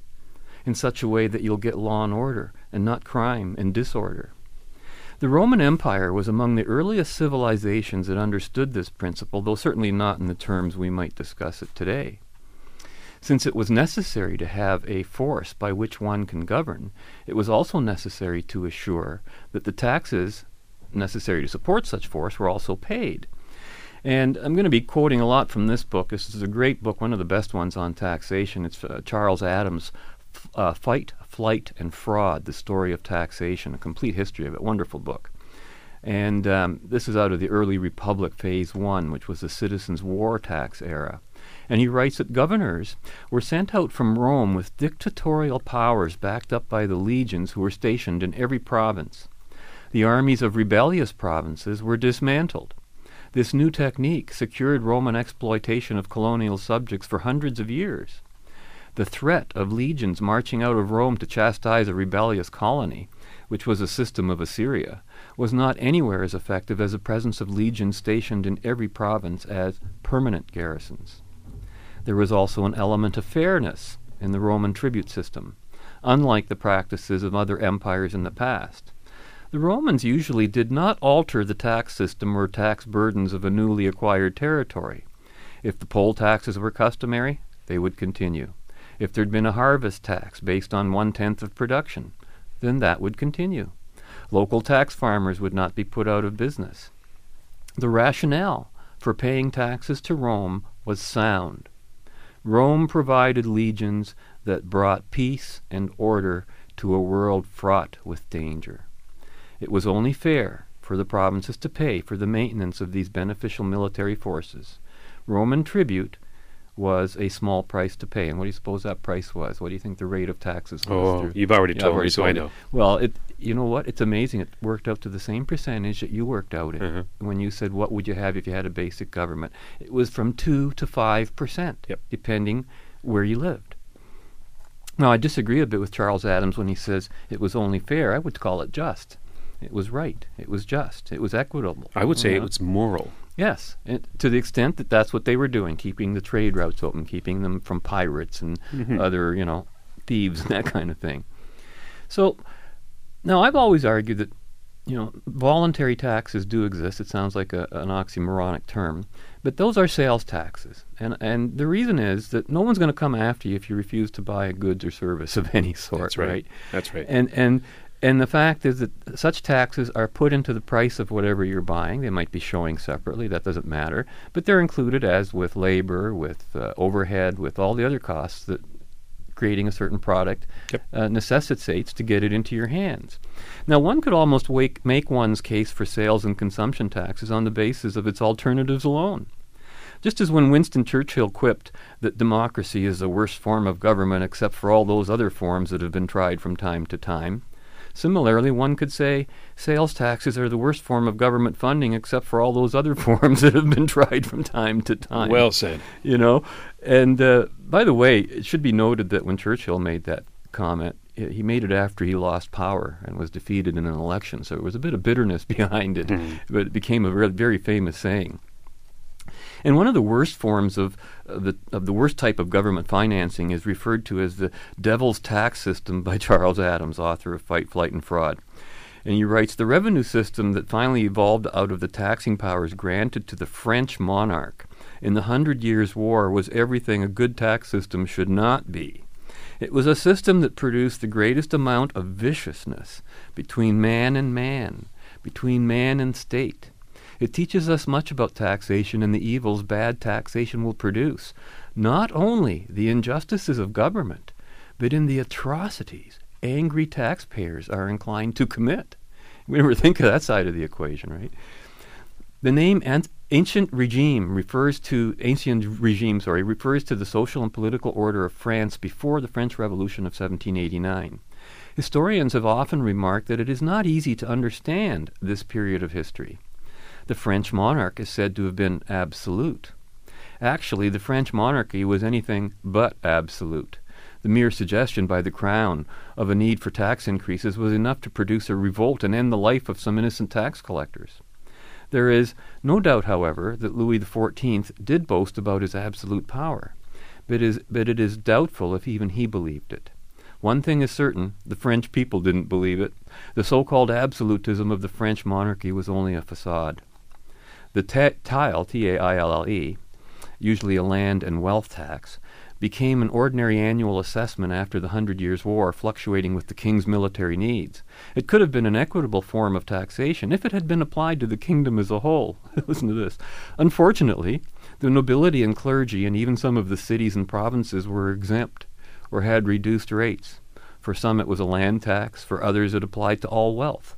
In such a way that you'll get law and order, and not crime and disorder. The Roman Empire was among the earliest civilizations that understood this principle, though certainly not in the terms we might discuss it today. Since it was necessary to have a force by which one can govern, it was also necessary to assure that the taxes necessary to support such force were also paid. And I'm going to be quoting a lot from this book. This is a great book, one of the best ones on taxation. It's uh, Charles Adams' uh, Fight, Flight, and Fraud The Story of Taxation, a complete history of it. Wonderful book. And um, this is out of the early Republic Phase 1, which was the Citizens' War Tax era. And he writes that governors were sent out from Rome with dictatorial powers backed up by the legions who were stationed in every province the armies of rebellious provinces were dismantled. This new technique secured Roman exploitation of colonial subjects for hundreds of years. The threat of legions marching out of Rome to chastise a rebellious colony, which was a system of Assyria, was not anywhere as effective as the presence of legions stationed in every province as permanent garrisons. There was also an element of fairness in the Roman tribute system, unlike the practices of other empires in the past. The Romans usually did not alter the tax system or tax burdens of a newly acquired territory. If the poll taxes were customary, they would continue. If there'd been a harvest tax based on one tenth of production, then that would continue. Local tax farmers would not be put out of business. The rationale for paying taxes to Rome was sound. Rome provided legions that brought peace and order to a world fraught with danger. It was only fair for the provinces to pay for the maintenance of these beneficial military forces. Roman tribute was a small price to pay. And what do you suppose that price was? What do you think the rate of taxes was? Oh, through- you've already Yeah, told already me, so I know. Well, it you know what? It's amazing. It worked out to the same percentage that you worked out Uh-huh. when you said what would you have if you had a basic government. It was from two to five percent, depending where you lived. Now, I disagree a bit with Charles Adams when he says it was only fair. I would call it just. It was right. It was just. It was equitable. I would say you it was moral. Yes, and to the extent that that's what they were doing, keeping the trade routes open, keeping them from pirates and Mhm. other, you know, thieves and that kind of thing. So, now I've always argued that, you know, voluntary taxes do exist. It sounds like a, an oxymoronic term, but those are sales taxes, and and the reason is that no one's going to come after you if you refuse to buy a goods or service of any sort. That's right. That's right. And and and the fact is that such taxes are put into the price of whatever you're buying. They might be showing separately, that doesn't matter, but they're included as with labor, with uh, overhead, with all the other costs that creating a certain product uh, necessitates to get it into your hands. Now, one could almost wake, make one's case for sales and consumption taxes on the basis of its alternatives alone. Just as when Winston Churchill quipped that democracy is the worst form of government except for all those other forms that have been tried from time to time, similarly one could say sales taxes are the worst form of government funding except for all those other forms that have been tried from time to time. Well said. You know, and uh, by the way, it should be noted that when Churchill made that comment, he made it after he lost power and was defeated in an election. So there was a bit of bitterness behind it, Mhm. but it became a very, very famous saying. And one of the worst forms of, of the of the worst type of government financing is referred to as the devil's tax system by Charles Adams, author of Fight, Flight, and Fraud. And he writes the revenue system that finally evolved out of the taxing powers granted to the French monarch in the Hundred Years' War was everything a good tax system should not be. It was a system that produced the greatest amount of viciousness between man and man, between man and state. It teaches us much about taxation and the evils bad taxation will produce, not only the injustices of government, but in the atrocities angry taxpayers are inclined to commit. We never think of that side of the equation, right? The name ancient regime refers to ancient regime, sorry, refers to the social and political order of France before the French Revolution of 1789. Historians have often remarked that it is not easy to understand this period of history. The French monarch is said to have been absolute. Actually, the French monarchy was anything but absolute. The mere suggestion by the Crown of a need for tax increases was enough to produce a revolt and end the life of some innocent tax collectors. There is no doubt, however, that Louis XIV did boast about his absolute power, but, is, but it is doubtful if even he believed it. One thing is certain the French people didn't believe it. The so called absolutism of the French monarchy was only a facade. The ta- tile, T A I L L E, usually a land and wealth tax, became an ordinary annual assessment after the Hundred Years' War, fluctuating with the king's military needs. It could have been an equitable form of taxation if it had been applied to the kingdom as a whole. Listen to this. Unfortunately, the nobility and clergy and even some of the cities and provinces were exempt or had reduced rates. For some it was a land tax, for others it applied to all wealth.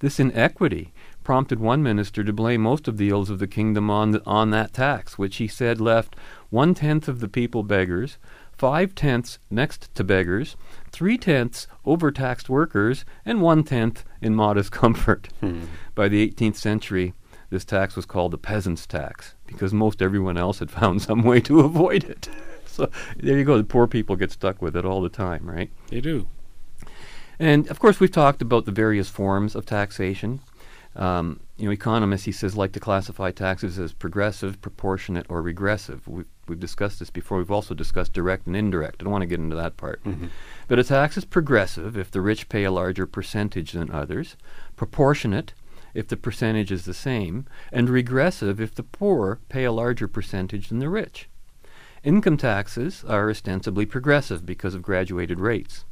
This inequity prompted one minister to blame most of the ills of the kingdom on, the, on that tax, which he said left one tenth of the people beggars, five tenths next to beggars, three tenths overtaxed workers, and one tenth in modest comfort. Hmm. By the 18th century, this tax was called the peasant's tax because most everyone else had found some way to avoid it. so there you go. The poor people get stuck with it all the time, right? They do. And of course, we've talked about the various forms of taxation. Um, you know, economists, he says, like to classify taxes as progressive, proportionate, or regressive. We've, we've discussed this before. We've also discussed direct and indirect. I don't want to get into that part. Mhm. But a tax is progressive if the rich pay a larger percentage than others, proportionate if the percentage is the same, and regressive if the poor pay a larger percentage than the rich. Income taxes are ostensibly progressive because of graduated rates.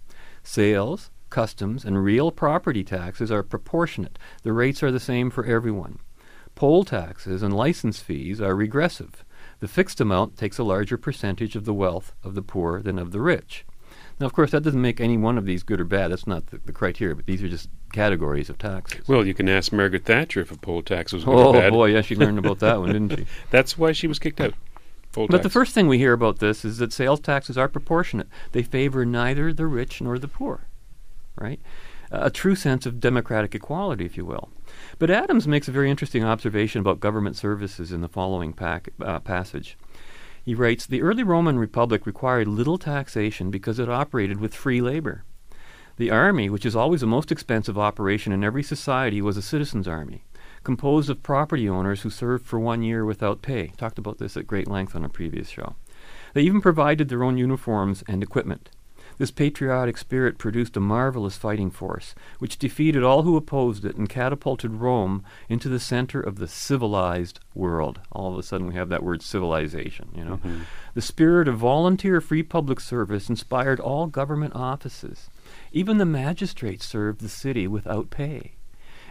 Sales, customs, and real property taxes are proportionate. The rates are the same for everyone. Poll taxes and license fees are regressive. The fixed amount takes a larger percentage of the wealth of the poor than of the rich. Now, of course, that doesn't make any one of these good or bad. That's not the, the criteria, but these are just categories of taxes. Well, you can ask Margaret Thatcher if a poll tax was good Oh or bad. Oh, boy, yeah, she learned about that one, didn't she? That's why she was kicked out. Poll But the first thing we hear about this is that sales taxes are proportionate. They favor neither the rich nor the poor, right? A true sense of democratic equality, if you will. But Adams makes a very interesting observation about government services in the following pack, uh, passage. He writes The early Roman Republic required little taxation because it operated with free labor. The army, which is always the most expensive operation in every society, was a citizens' army, composed of property owners who served for one year without pay. Talked about this at great length on a previous show. They even provided their own uniforms and equipment. This patriotic spirit produced a marvelous fighting force, which defeated all who opposed it and catapulted Rome into the center of the civilized world. All of a sudden, we have that word civilization, you know. Mhm. The spirit of volunteer free public service inspired all government offices. Even the magistrates served the city without pay.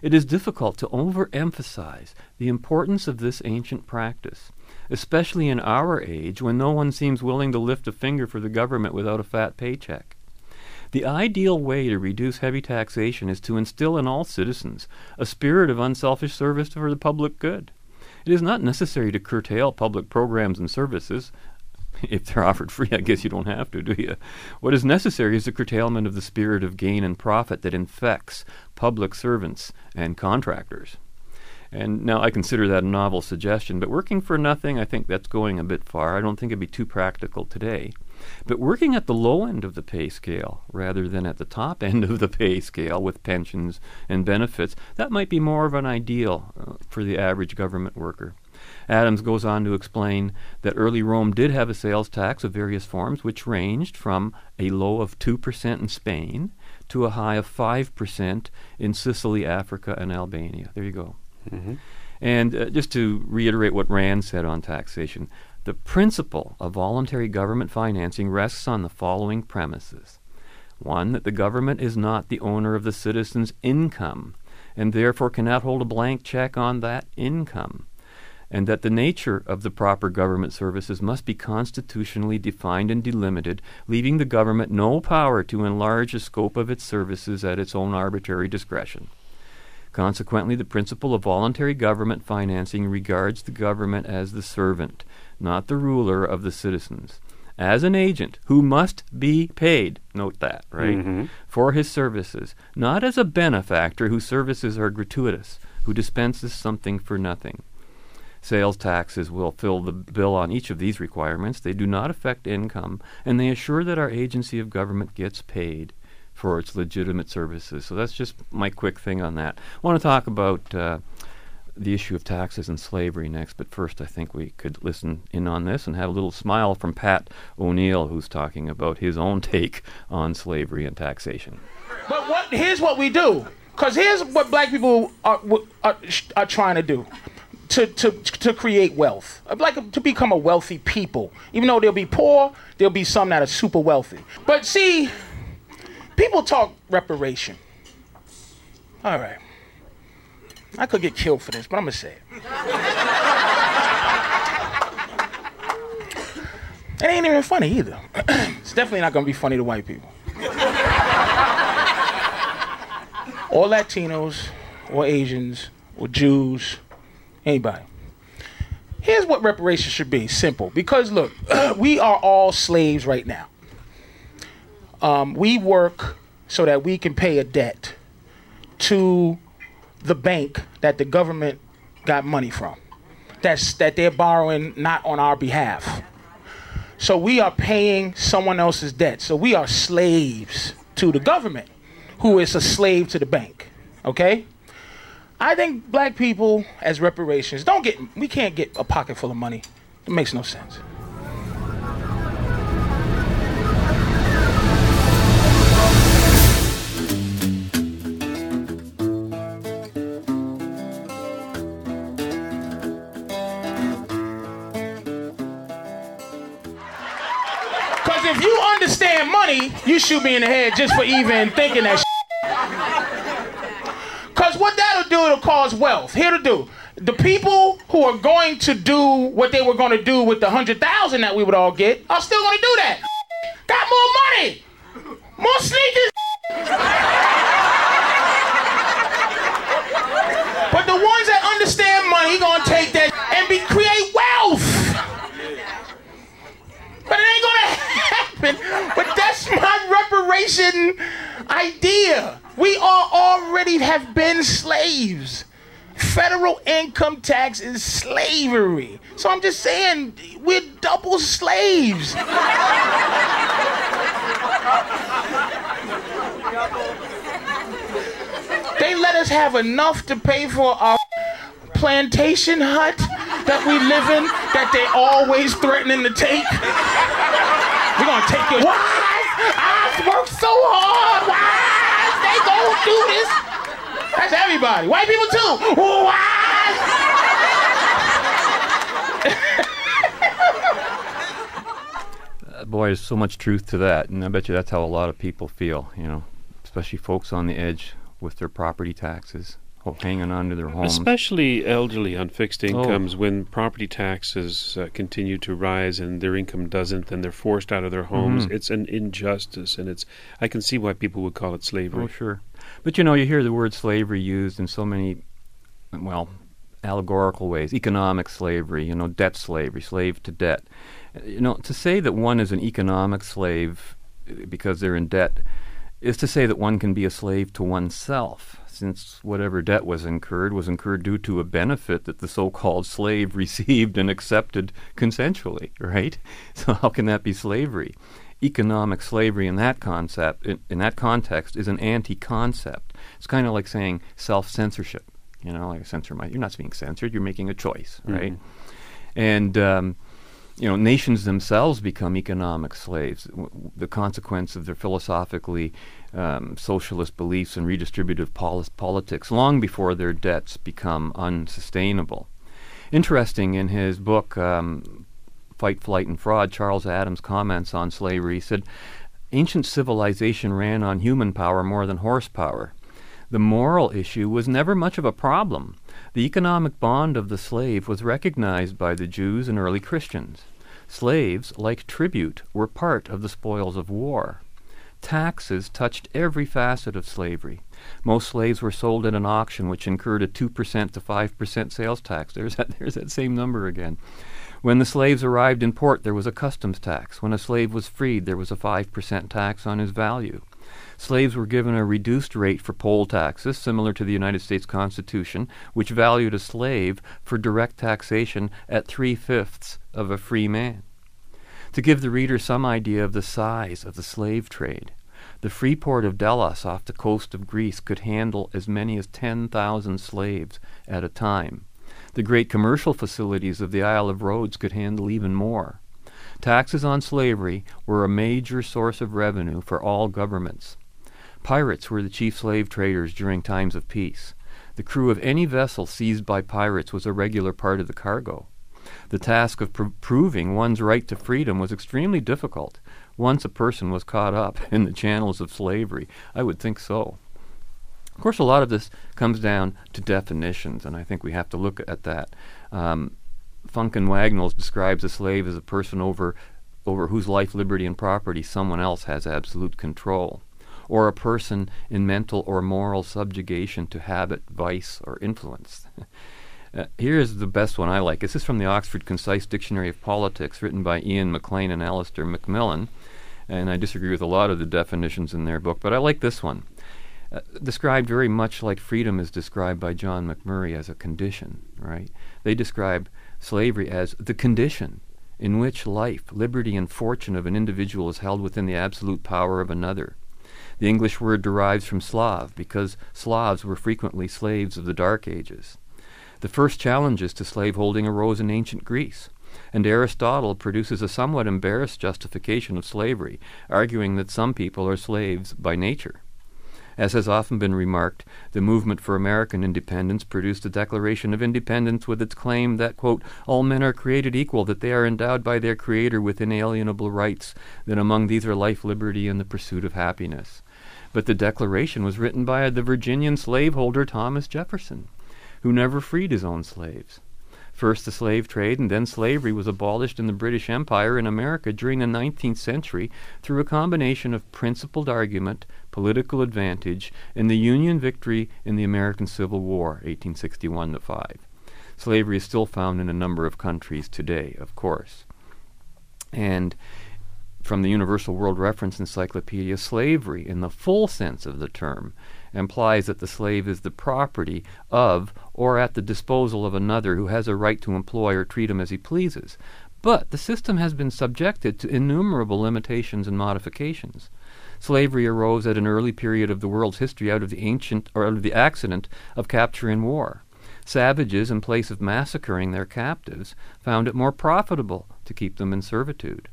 It is difficult to overemphasize the importance of this ancient practice, especially in our age when no one seems willing to lift a finger for the government without a fat paycheck. The ideal way to reduce heavy taxation is to instill in all citizens a spirit of unselfish service for the public good. It is not necessary to curtail public programs and services. If they're offered free, I guess you don't have to, do you? What is necessary is the curtailment of the spirit of gain and profit that infects public servants and contractors. And now I consider that a novel suggestion, but working for nothing, I think that's going a bit far. I don't think it'd be too practical today. But working at the low end of the pay scale rather than at the top end of the pay scale with pensions and benefits, that might be more of an ideal uh, for the average government worker. Adams goes on to explain that early Rome did have a sales tax of various forms, which ranged from a low of 2% in Spain to a high of 5% in Sicily, Africa, and Albania. There you go. Mm-hmm. And uh, just to reiterate what Rand said on taxation, the principle of voluntary government financing rests on the following premises. One, that the government is not the owner of the citizen's income and therefore cannot hold a blank check on that income, and that the nature of the proper government services must be constitutionally defined and delimited, leaving the government no power to enlarge the scope of its services at its own arbitrary discretion. Consequently, the principle of voluntary government financing regards the government as the servant, not the ruler of the citizens, as an agent who must be paid, note that, right, Mhm. for his services, not as a benefactor whose services are gratuitous, who dispenses something for nothing. Sales taxes will fill the bill on each of these requirements. They do not affect income, and they assure that our agency of government gets paid for its legitimate services. So that's just my quick thing on that. I want to talk about uh, the issue of taxes and slavery next, but first I think we could listen in on this and have a little smile from Pat O'Neal, who's talking about his own take on slavery and taxation. But what? Here's what we do. Cause here's what black people are, are, are trying to do. To, to, to create wealth, like to become a wealthy people. Even though they'll be poor, there'll be some that are super wealthy. But see, people talk reparation. All right. I could get killed for this, but I'm gonna say it. It ain't even funny either. it's definitely not gonna be funny to white people. or Latinos, or Asians, or Jews, anybody. Here's what reparations should be simple. Because look, we are all slaves right now. Um, we work so that we can pay a debt to the bank that the government got money from. That's that they're borrowing not on our behalf. So we are paying someone else's debt. So we are slaves to the government, who is a slave to the bank. Okay? I think black people as reparations don't get we can't get a pocket full of money. It makes no sense. You understand money, you shoot me in the head just for even thinking that. Cause what that'll do, it'll cause wealth. Here to do. The people who are going to do what they were going to do with the hundred thousand that we would all get are still going to do that. Got more money, more sneakers. My reparation idea. We all already have been slaves. Federal income tax is slavery. So I'm just saying, we're double slaves. They let us have enough to pay for our plantation hut that we live in that they always threatening to take. We're gonna take your wives. So hard. Wives, they gonna do this. That's everybody. White people too. Uh, boy, there's so much truth to that, and I bet you that's how a lot of people feel. You know, especially folks on the edge with their property taxes, hanging on to their homes. Especially elderly on fixed Oh. incomes, when property taxes uh, continue to rise and their income doesn't, then they're forced out of their homes. Mhm. It's an injustice, and it's. I can see why people would call it slavery. Oh, sure. But you know, you hear the word slavery used in so many, well, allegorical ways. Economic slavery, you know, debt slavery, slave to debt. You know, to say that one is an economic slave uh, because they're in debt is to say that one can be a slave to oneself, since whatever debt was incurred was incurred due to a benefit that the so-called slave received and accepted consensually, right? So how can that be slavery? Economic slavery in that concept, in, in that context, is an anti-concept. It's kind of like saying self-censorship. You know, like a censor my. You're not being censored. You're making a choice, right? Mhm. And um, you know, nations themselves become economic slaves. The consequence of their philosophically um, socialist beliefs and redistributive poli- politics, long before their debts become unsustainable. Interesting in his book. Um, Fight, Flight, and Fraud, Charles Adams comments on slavery. He said, Ancient civilization ran on human power more than horsepower. The moral issue was never much of a problem. The economic bond of the slave was recognized by the Jews and early Christians. Slaves, like tribute, were part of the spoils of war. Taxes touched every facet of slavery. Most slaves were sold at an auction which incurred a 2% to 5% sales tax. There's that, there's that same number again. When the slaves arrived in port, there was a customs tax. When a slave was freed, there was a 5% tax on his value. Slaves were given a reduced rate for poll taxes, similar to the United States Constitution, which valued a slave for direct taxation at three fifths of a free man. To give the reader some idea of the size of the slave trade, the free port of Delos off the coast of Greece could handle as many as 10,000 slaves at a time. The great commercial facilities of the Isle of Rhodes could handle even more. Taxes on slavery were a major source of revenue for all governments. Pirates were the chief slave traders during times of peace. The crew of any vessel seized by pirates was a regular part of the cargo. The task of pr- proving one's right to freedom was extremely difficult once a person was caught up in the channels of slavery. I would think so. Of course, a lot of this comes down to definitions, and I think we have to look at that. Um, Funk and Wagnalls describes a slave as a person over, over whose life, liberty, and property someone else has absolute control, or a person in mental or moral subjugation to habit, vice, or influence. Uh, here's the best one I like. This is from the Oxford Concise Dictionary of Politics, written by Iain McLean and Alistair McMillan. And I disagree with a lot of the definitions in their book, but I like this one. Uh, described very much like freedom is described by John Macmurray as a condition, right? They describe slavery as the condition in which life, liberty, and fortune of an individual is held within the absolute power of another. The English word derives from Slav because Slavs were frequently slaves of the Dark Ages. The first challenges to slaveholding arose in ancient Greece, and Aristotle produces a somewhat embarrassed justification of slavery, arguing that some people are slaves by nature. As has often been remarked, the movement for American independence produced a Declaration of Independence with its claim that, quote, all men are created equal, that they are endowed by their Creator with inalienable rights, that among these are life, liberty, and the pursuit of happiness. But the Declaration was written by the Virginian slaveholder Thomas Jefferson who never freed his own slaves. First the slave trade and then slavery was abolished in the British Empire in America during the 19th century through a combination of principled argument, political advantage, and the Union victory in the American Civil War, 1861 5. Slavery is still found in a number of countries today, of course. And from the Universal World Reference Encyclopedia, slavery, in the full sense of the term, implies that the slave is the property of or at the disposal of another who has a right to employ or treat him as he pleases. But the system has been subjected to innumerable limitations and modifications. Slavery arose at an early period of the world's history out of the ancient or out of the accident of capture in war. Savages, in place of massacring their captives, found it more profitable to keep them in servitude.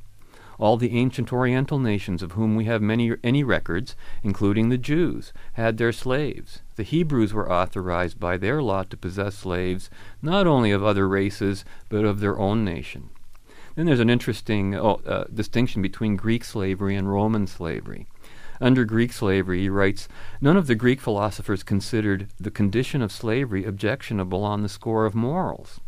All the ancient Oriental nations of whom we have many any records, including the Jews, had their slaves. The Hebrews were authorized by their law to possess slaves not only of other races but of their own nation. Then there's an interesting oh, uh, distinction between Greek slavery and Roman slavery. Under Greek slavery, he writes, none of the Greek philosophers considered the condition of slavery objectionable on the score of morals.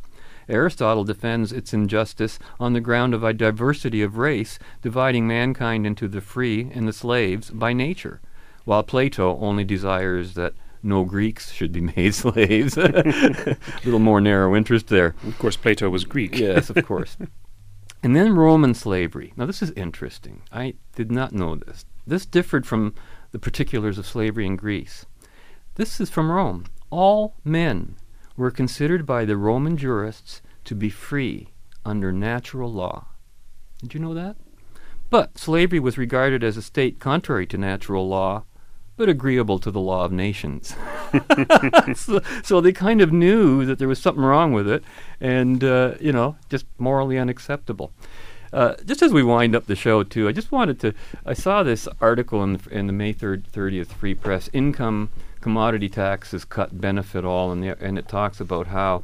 Aristotle defends its injustice on the ground of a diversity of race, dividing mankind into the free and the slaves by nature, while Plato only desires that no Greeks should be made slaves. a little more narrow interest there. Of course, Plato was Greek. yes, of course. And then Roman slavery. Now, this is interesting. I did not know this. This differed from the particulars of slavery in Greece. This is from Rome. All men were considered by the Roman jurists to be free under natural law. Did you know that? But slavery was regarded as a state contrary to natural law but agreeable to the law of nations. so, so they kind of knew that there was something wrong with it, and uh, you know, just morally unacceptable. Uh, just as we wind up the show, too, I just wanted to. I saw this article in the, in the May third, thirtieth Free Press. Income commodity taxes cut benefit all, and the, and it talks about how.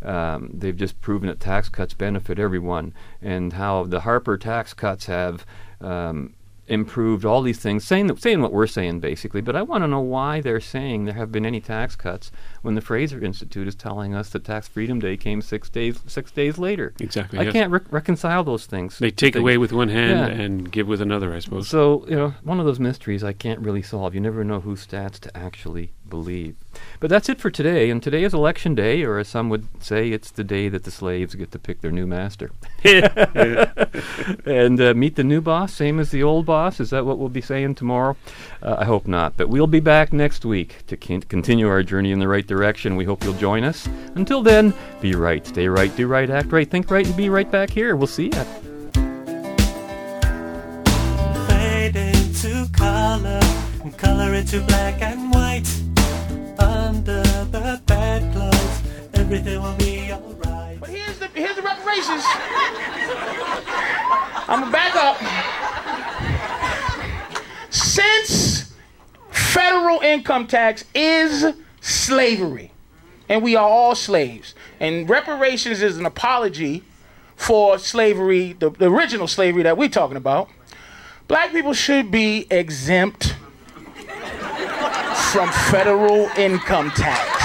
Um, they've just proven that tax cuts benefit everyone, and how the Harper tax cuts have um, improved all these things, saying saying what we're saying basically. But I want to know why they're saying there have been any tax cuts when the Fraser Institute is telling us that Tax Freedom Day came six days six days later. Exactly. I yes. can't re- reconcile those things. They take things. away with one hand Yeah. and give with another, I suppose. So you know, one of those mysteries I can't really solve. You never know whose stats to actually believe. But that's it for today. And today is election day, or as some would say, it's the day that the slaves get to pick their new master. and uh, meet the new boss, same as the old boss. Is that what we'll be saying tomorrow? Uh, I hope not. But we'll be back next week to con- continue our journey in the right direction. We hope you'll join us. Until then, be right, stay right, do right, act right, think right, and be right back here. We'll see ya. Fade into color and color into black and white. Under the bedclothes, everything will be alright. But here's the here's the reparations. I'm gonna back up. Since federal income tax is slavery, and we are all slaves, and reparations is an apology for slavery, the, the original slavery that we're talking about. Black people should be exempt from federal income tax.